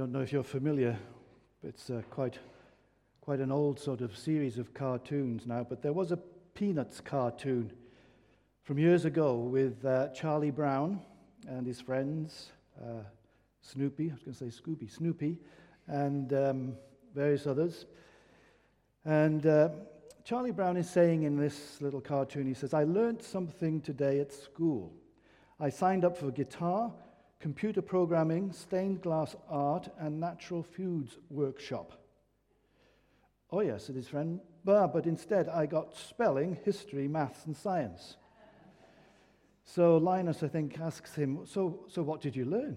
I don't know if you're familiar. But it's uh, quite, quite an old sort of series of cartoons now, but there was a Peanuts cartoon from years ago with uh, Charlie Brown and his friends, uh, Snoopy, I was going to say Scooby, Snoopy, and um, various others. And uh, Charlie Brown is saying in this little cartoon, he says, I learned something today at school. I signed up for guitar computer programming, stained glass art, and natural foods workshop. Oh, yes, said his friend, but instead I got spelling, history, maths, and science. So Linus, I think, asks him, so, so what did you learn?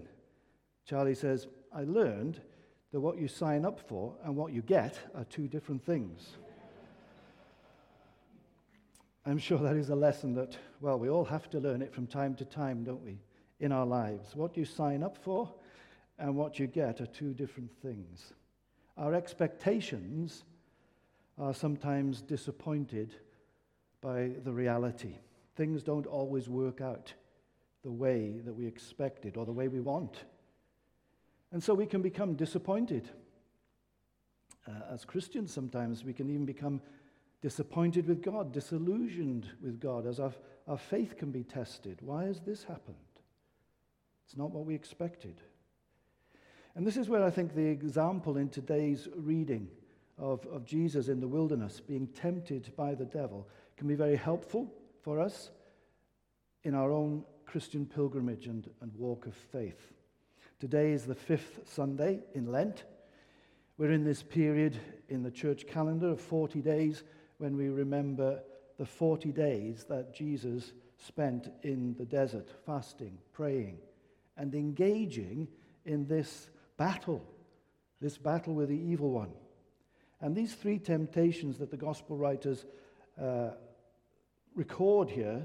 Charlie says, I learned that what you sign up for and what you get are two different things. I'm sure that is a lesson that, well, we all have to learn it from time to time, don't we? In our lives. What you sign up for and what you get are two different things. Our expectations are sometimes disappointed by the reality. Things don't always work out the way that we expected or the way we want. And so we can become disappointed. Uh, as Christians, sometimes we can even become disappointed with God, disillusioned with God, as our, our faith can be tested. Why has this happened? It's not what we expected. And this is where I think the example in today's reading of, of Jesus in the wilderness being tempted by the devil can be very helpful for us in our own Christian pilgrimage and, and walk of faith. Today is the fifth Sunday in Lent. We're in this period in the church calendar of 40 days when we remember the 40 days that Jesus spent in the desert, fasting, praying and engaging in this battle, this battle with the evil one. And these three temptations that the gospel writers uh, record here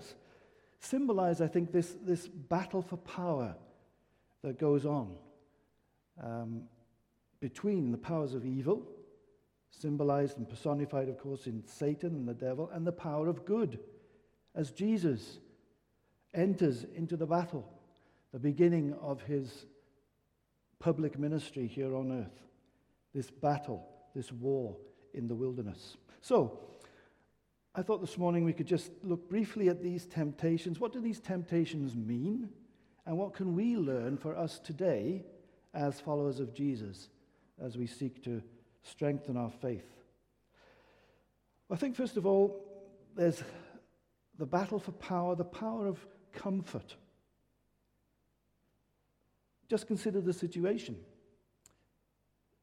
symbolize, I think, this, this battle for power that goes on um, between the powers of evil, symbolized and personified, of course, in Satan and the devil, and the power of good, as Jesus enters into the battle the beginning of his public ministry here on earth. This battle, this war in the wilderness. So, I thought this morning we could just look briefly at these temptations. What do these temptations mean? And what can we learn for us today as followers of Jesus as we seek to strengthen our faith? I think, first of all, there's the battle for power, the power of comfort. Just consider the situation.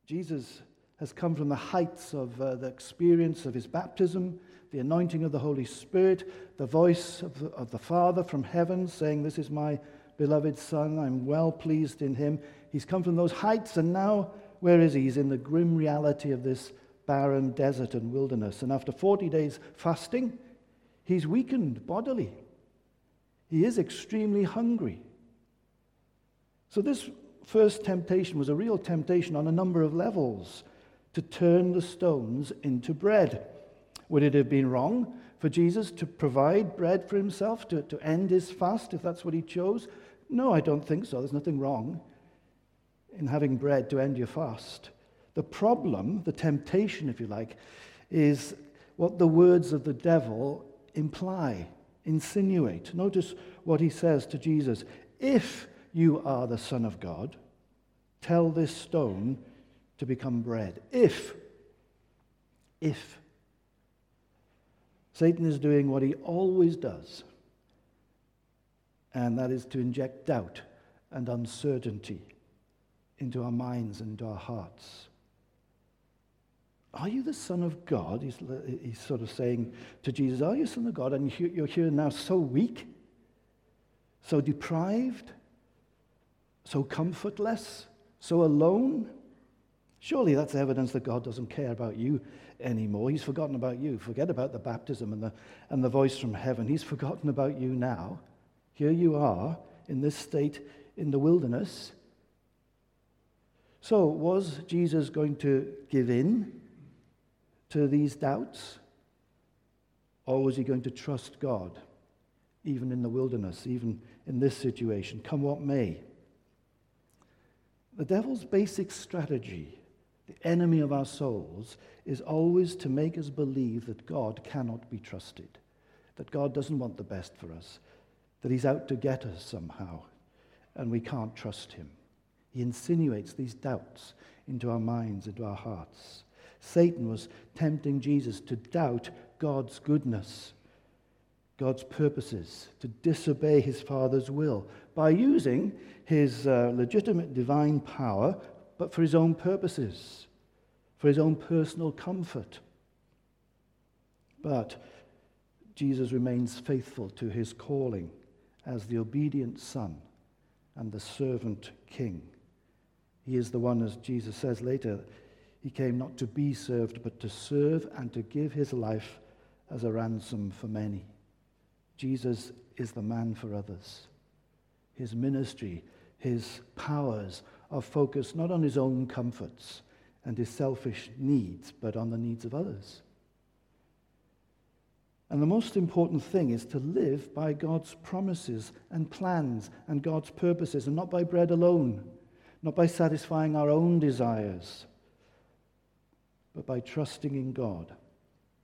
Jesus has come from the heights of uh, the experience of his baptism, the anointing of the Holy Spirit, the voice of the, of the Father from heaven saying, This is my beloved Son, I'm well pleased in him. He's come from those heights, and now where is he? He's in the grim reality of this barren desert and wilderness. And after 40 days fasting, he's weakened bodily. He is extremely hungry. So, this first temptation was a real temptation on a number of levels to turn the stones into bread. Would it have been wrong for Jesus to provide bread for himself, to, to end his fast, if that's what he chose? No, I don't think so. There's nothing wrong in having bread to end your fast. The problem, the temptation, if you like, is what the words of the devil imply, insinuate. Notice what he says to Jesus If you are the Son of God, tell this stone to become bread. If, if Satan is doing what he always does, and that is to inject doubt and uncertainty into our minds and our hearts. Are you the Son of God? He's, he's sort of saying to Jesus, Are you Son of God? And you're here now so weak, so deprived, so comfortless, so alone? Surely that's evidence that God doesn't care about you anymore. He's forgotten about you. Forget about the baptism and the, and the voice from heaven. He's forgotten about you now. Here you are in this state in the wilderness. So, was Jesus going to give in to these doubts? Or was he going to trust God, even in the wilderness, even in this situation, come what may? The devil's basic strategy, the enemy of our souls, is always to make us believe that God cannot be trusted, that God doesn't want the best for us, that he's out to get us somehow, and we can't trust him. He insinuates these doubts into our minds, into our hearts. Satan was tempting Jesus to doubt God's goodness, God's purposes, to disobey his Father's will by using his uh, legitimate divine power, but for his own purposes, for his own personal comfort. But Jesus remains faithful to his calling as the obedient Son and the servant King. He is the one, as Jesus says later, he came not to be served, but to serve and to give his life as a ransom for many. Jesus is the man for others. His ministry, his powers are focused not on his own comforts and his selfish needs, but on the needs of others. And the most important thing is to live by God's promises and plans and God's purposes, and not by bread alone, not by satisfying our own desires, but by trusting in God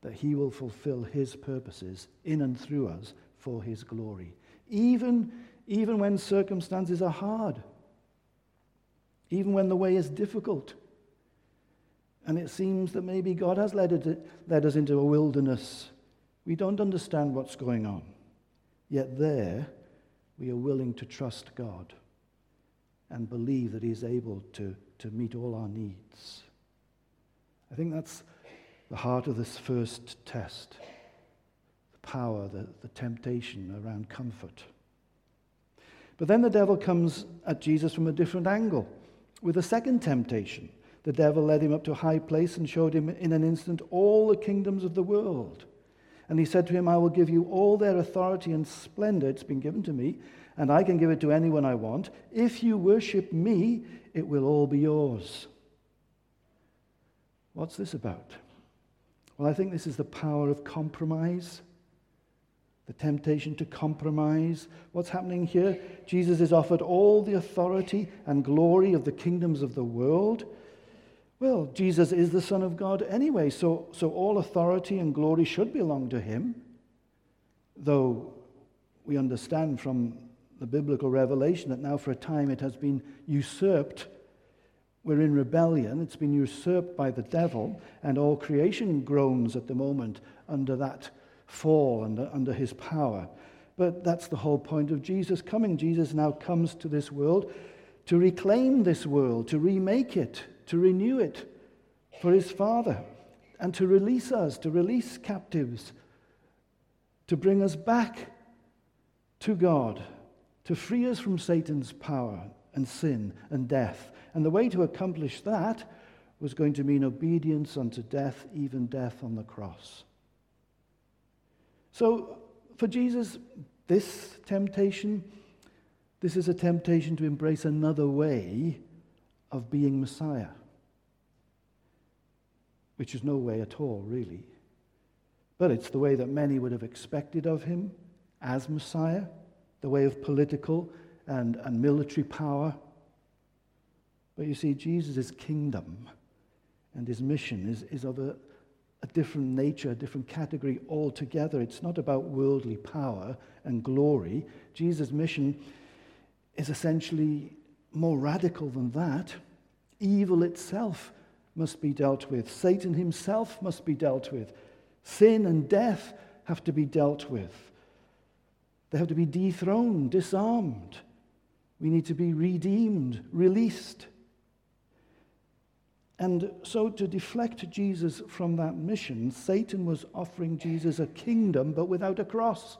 that He will fulfill His purposes in and through us for His glory, even, even when circumstances are hard, even when the way is difficult. And it seems that maybe God has led, it, led us into a wilderness we don't understand what's going on. Yet there, we are willing to trust God and believe that He is able to, to meet all our needs. I think that's the heart of this first test the power, the, the temptation around comfort. But then the devil comes at Jesus from a different angle with a second temptation. The devil led him up to a high place and showed him in an instant all the kingdoms of the world. And he said to him, I will give you all their authority and splendor. It's been given to me, and I can give it to anyone I want. If you worship me, it will all be yours. What's this about? Well, I think this is the power of compromise, the temptation to compromise. What's happening here? Jesus is offered all the authority and glory of the kingdoms of the world. Well, Jesus is the Son of God anyway, so, so all authority and glory should belong to him. Though we understand from the biblical revelation that now for a time it has been usurped. We're in rebellion, it's been usurped by the devil, and all creation groans at the moment under that fall, under, under his power. But that's the whole point of Jesus coming. Jesus now comes to this world to reclaim this world, to remake it, to renew it for his Father, and to release us, to release captives, to bring us back to God, to free us from Satan's power and sin and death. And the way to accomplish that was going to mean obedience unto death, even death on the cross. So, for Jesus, this temptation, this is a temptation to embrace another way of being Messiah, which is no way at all, really. But it's the way that many would have expected of him as Messiah, the way of political and, and military power. But you see, Jesus' kingdom and his mission is, is of a, a different nature, a different category altogether. It's not about worldly power and glory. Jesus' mission is essentially more radical than that. Evil itself must be dealt with, Satan himself must be dealt with, sin and death have to be dealt with. They have to be dethroned, disarmed. We need to be redeemed, released. And so, to deflect Jesus from that mission, Satan was offering Jesus a kingdom but without a cross.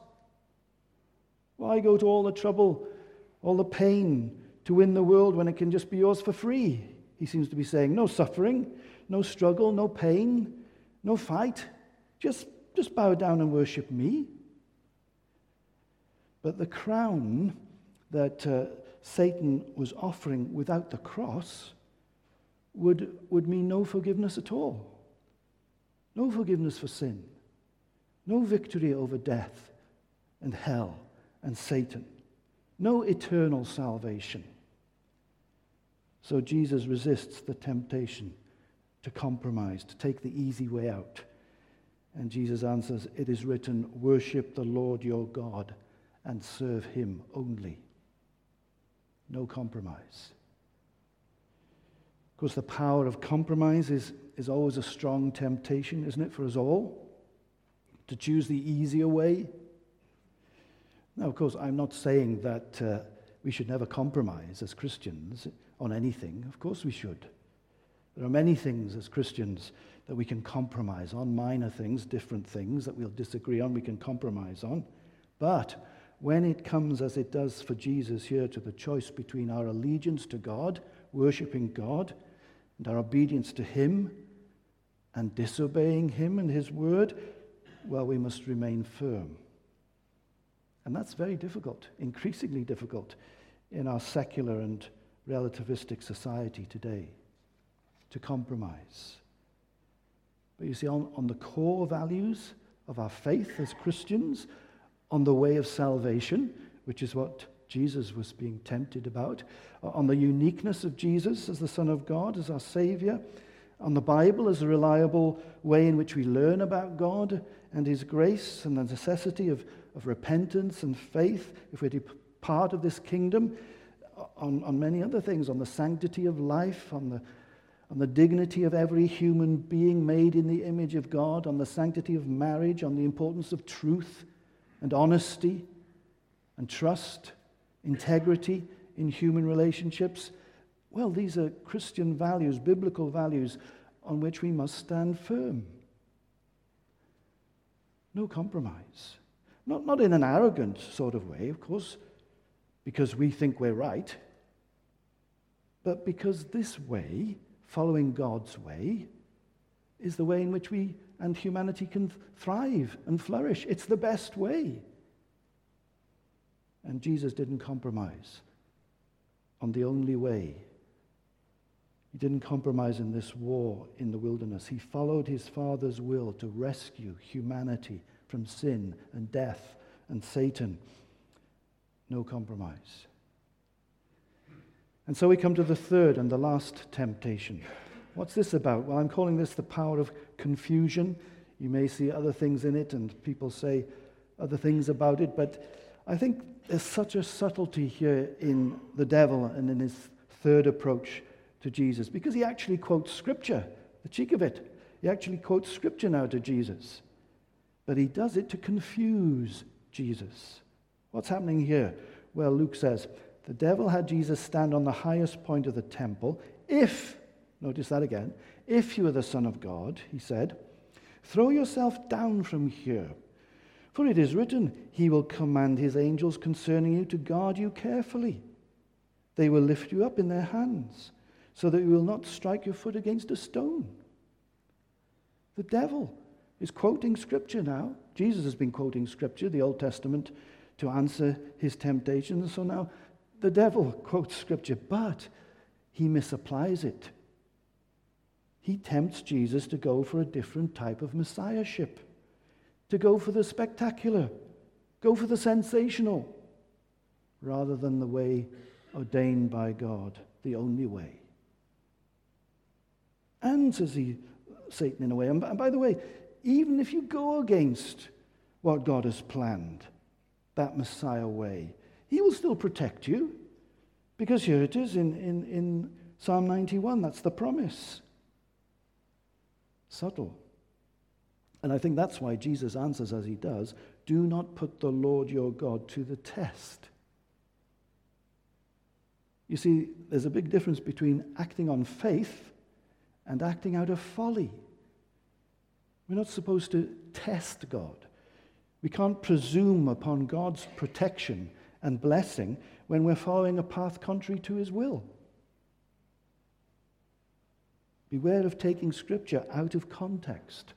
Why go to all the trouble, all the pain, to win the world when it can just be yours for free. He seems to be saying no suffering, no struggle, no pain, no fight. Just, just bow down and worship me. But the crown that uh, Satan was offering without the cross would, would mean no forgiveness at all. No forgiveness for sin. No victory over death and hell and Satan. No eternal salvation. So Jesus resists the temptation to compromise, to take the easy way out. And Jesus answers, It is written, Worship the Lord your God and serve him only. No compromise. Of course, the power of compromise is, is always a strong temptation, isn't it, for us all? To choose the easier way. Now, of course, I'm not saying that uh, we should never compromise as Christians on anything. Of course, we should. There are many things as Christians that we can compromise on, minor things, different things that we'll disagree on, we can compromise on. But when it comes, as it does for Jesus here, to the choice between our allegiance to God, worshipping God, and our obedience to Him, and disobeying Him and His word, well, we must remain firm. And that's very difficult, increasingly difficult in our secular and relativistic society today to compromise. But you see, on, on the core values of our faith as Christians, on the way of salvation, which is what Jesus was being tempted about, on the uniqueness of Jesus as the Son of God, as our Savior, on the Bible as a reliable way in which we learn about God and His grace and the necessity of, of repentance and faith if we're to be part of this kingdom, on, on many other things, on the sanctity of life, on the, on the dignity of every human being made in the image of God, on the sanctity of marriage, on the importance of truth and honesty and trust, integrity in human relationships. Well, these are Christian values, biblical values on which we must stand firm. No compromise. Not, not in an arrogant sort of way, of course, because we think we're right, but because this way, following God's way, is the way in which we and humanity can thrive and flourish. It's the best way. And Jesus didn't compromise on the only way. He didn't compromise in this war in the wilderness. He followed his Father's will to rescue humanity from sin and death and Satan. No compromise. And so we come to the third and the last temptation. What's this about? Well, I'm calling this the power of confusion. You may see other things in it, and people say other things about it, but I think there's such a subtlety here in the devil and in his third approach to Jesus because he actually quotes scripture, the cheek of it. He actually quotes scripture now to Jesus. But he does it to confuse Jesus. What's happening here? Well, Luke says, the devil had Jesus stand on the highest point of the temple if Notice that again. If you are the Son of God, he said, throw yourself down from here. For it is written, He will command His angels concerning you to guard you carefully. They will lift you up in their hands, so that you will not strike your foot against a stone. The devil is quoting Scripture now. Jesus has been quoting Scripture, the Old Testament, to answer his temptations. So now the devil quotes Scripture, but he misapplies it he tempts Jesus to go for a different type of messiahship, to go for the spectacular, go for the sensational, rather than the way ordained by God, the only way. And, says he, Satan, in a way, and by the way, even if you go against what God has planned, that Messiah way, he will still protect you. Because here it is in, in, in Psalm 91, that's the promise subtle. And I think that's why Jesus answers as he does do not put the Lord your God to the test. You see, there's a big difference between acting on faith and acting out of folly. We're not supposed to test God. We can't presume upon God's protection and blessing when we're following a path contrary to his will. Beware of taking Scripture out of context,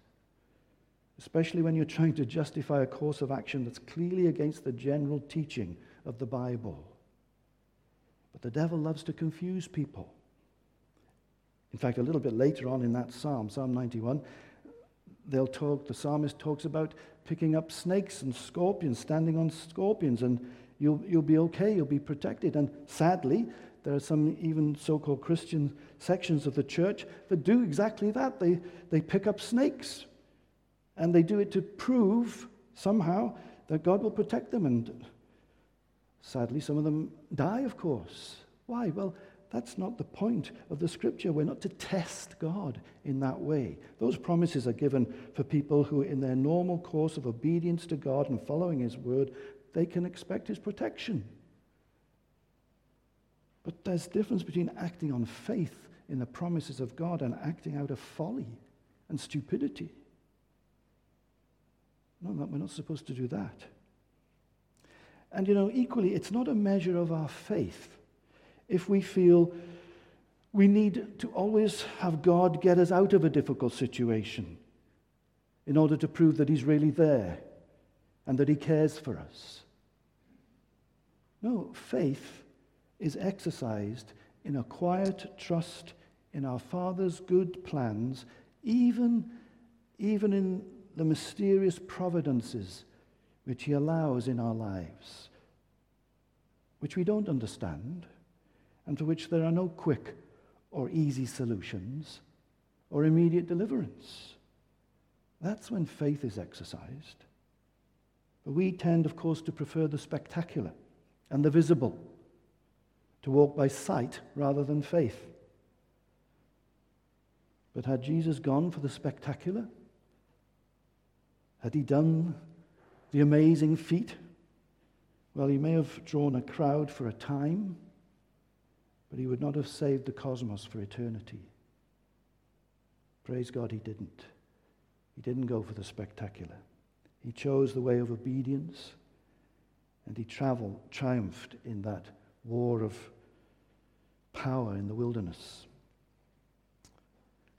especially when you're trying to justify a course of action that's clearly against the general teaching of the Bible. But the devil loves to confuse people. In fact, a little bit later on in that psalm, Psalm 91, they'll talk, the psalmist talks about picking up snakes and scorpions, standing on scorpions, and you'll, you'll be okay, you'll be protected. And sadly, There are some even so called Christian sections of the church that do exactly that. They, they pick up snakes and they do it to prove somehow that God will protect them. And sadly, some of them die, of course. Why? Well, that's not the point of the scripture. We're not to test God in that way. Those promises are given for people who, in their normal course of obedience to God and following His word, they can expect His protection. But there's difference between acting on faith in the promises of God and acting out of folly and stupidity. No, we're not supposed to do that. And you know, equally, it's not a measure of our faith if we feel we need to always have God get us out of a difficult situation in order to prove that He's really there and that He cares for us. No, faith is exercised in a quiet trust in our Father's good plans, even, even in the mysterious providences which He allows in our lives, which we don't understand, and to which there are no quick or easy solutions or immediate deliverance. That's when faith is exercised. But we tend, of course, to prefer the spectacular and the visible, to walk by sight rather than faith. But had Jesus gone for the spectacular? Had he done the amazing feat? Well, he may have drawn a crowd for a time, but he would not have saved the cosmos for eternity. Praise God, he didn't. He didn't go for the spectacular. He chose the way of obedience, and he traveled, triumphed in that war of power in the wilderness.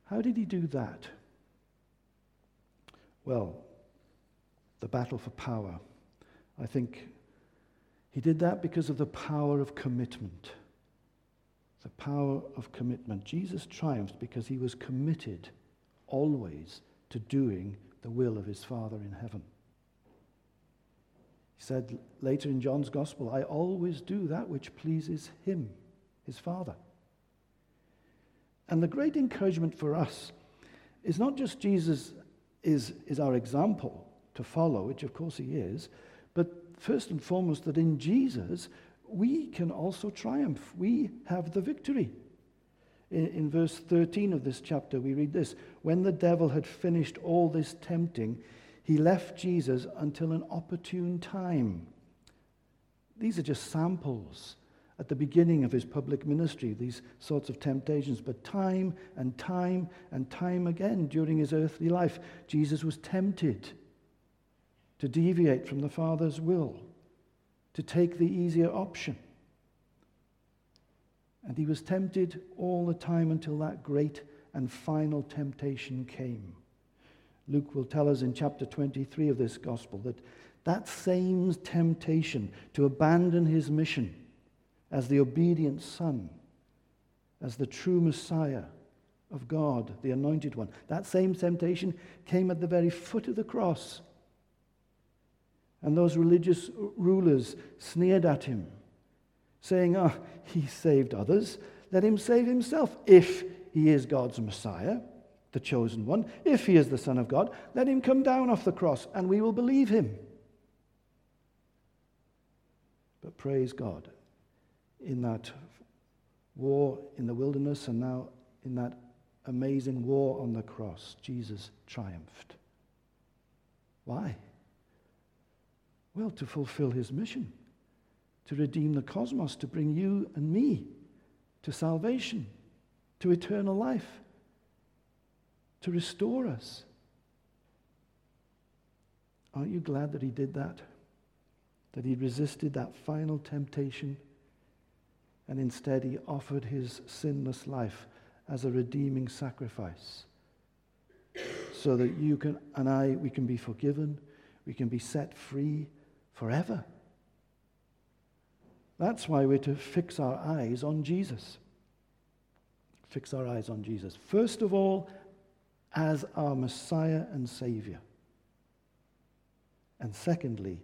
How did he do that? Well, the battle for power. I think he did that because of the power of commitment. The power of commitment. Jesus triumphed because he was committed always to doing the will of his Father in heaven. He said later in John's Gospel, I always do that which pleases him, his Father. And the great encouragement for us is not just Jesus is, is our example, to follow, which of course he is, but first and foremost, that in Jesus we can also triumph. We have the victory. In, in, verse 13 of this chapter, we read this When the devil had finished all this tempting, he left Jesus until an opportune time. These are just samples at the beginning of his public ministry, these sorts of temptations. But time and time and time again during his earthly life, Jesus was tempted to deviate from the Father's will, to take the easier option. And he was tempted all the time until that great and final temptation came. Luke will tell us in chapter 23 of this gospel that that same temptation to abandon his mission as the obedient son, as the true Messiah of God, the anointed one, that same temptation came at the very foot of the cross and those religious rulers sneered at him, saying, Ah, oh, he saved others. Let him save himself. If he is God's Messiah, the chosen one, if he is the Son of God, let him come down off the cross and we will believe him. But praise God, in that war in the wilderness and now in that amazing war on the cross, Jesus triumphed. Why? Well, to fulfill his mission, to redeem the cosmos, to bring you and me to salvation, to eternal life, to restore us. Aren't you glad that he did that? That he resisted that final temptation and instead he offered his sinless life as a redeeming sacrifice so that you can and I we can be forgiven, we can be set free forever. That's why we're to fix our eyes on Jesus. Fix our eyes on Jesus. First of all, as our Messiah and Savior. And secondly,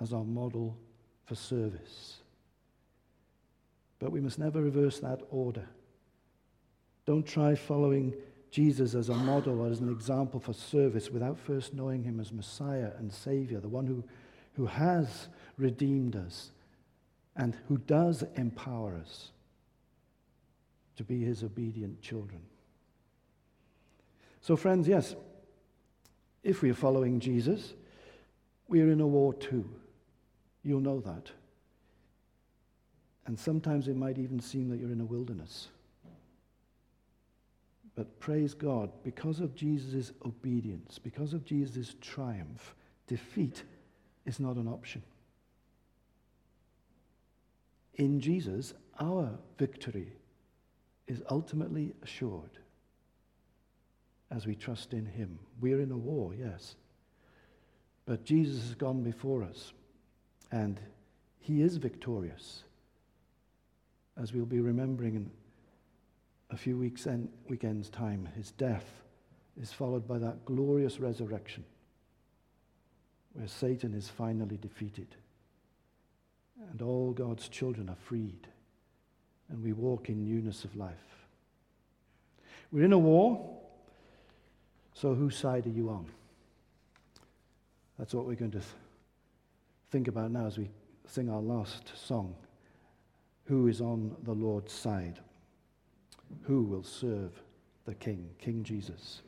as our model for service. But we must never reverse that order. Don't try following Jesus as a model or as an example for service without first knowing him as Messiah and Savior, the one who, who has redeemed us and who does empower us to be his obedient children. So, friends, yes, if we are following Jesus, we are in a war too. You'll know that. And sometimes it might even seem that you're in a wilderness. But praise God, because of Jesus' obedience, because of Jesus' triumph, defeat is not an option. In Jesus, our victory is ultimately assured as we trust in Him. We're in a war, yes. But Jesus has gone before us, and He is victorious. As we'll be remembering in a few weeks and weekends' time, His death is followed by that glorious resurrection where Satan is finally defeated and all God's children are freed and we walk in newness of life. We're in a war, so whose side are you on? That's what we're going to th- think about now as we sing our last song. Who is on the Lord's side? Who will serve the King, King Jesus?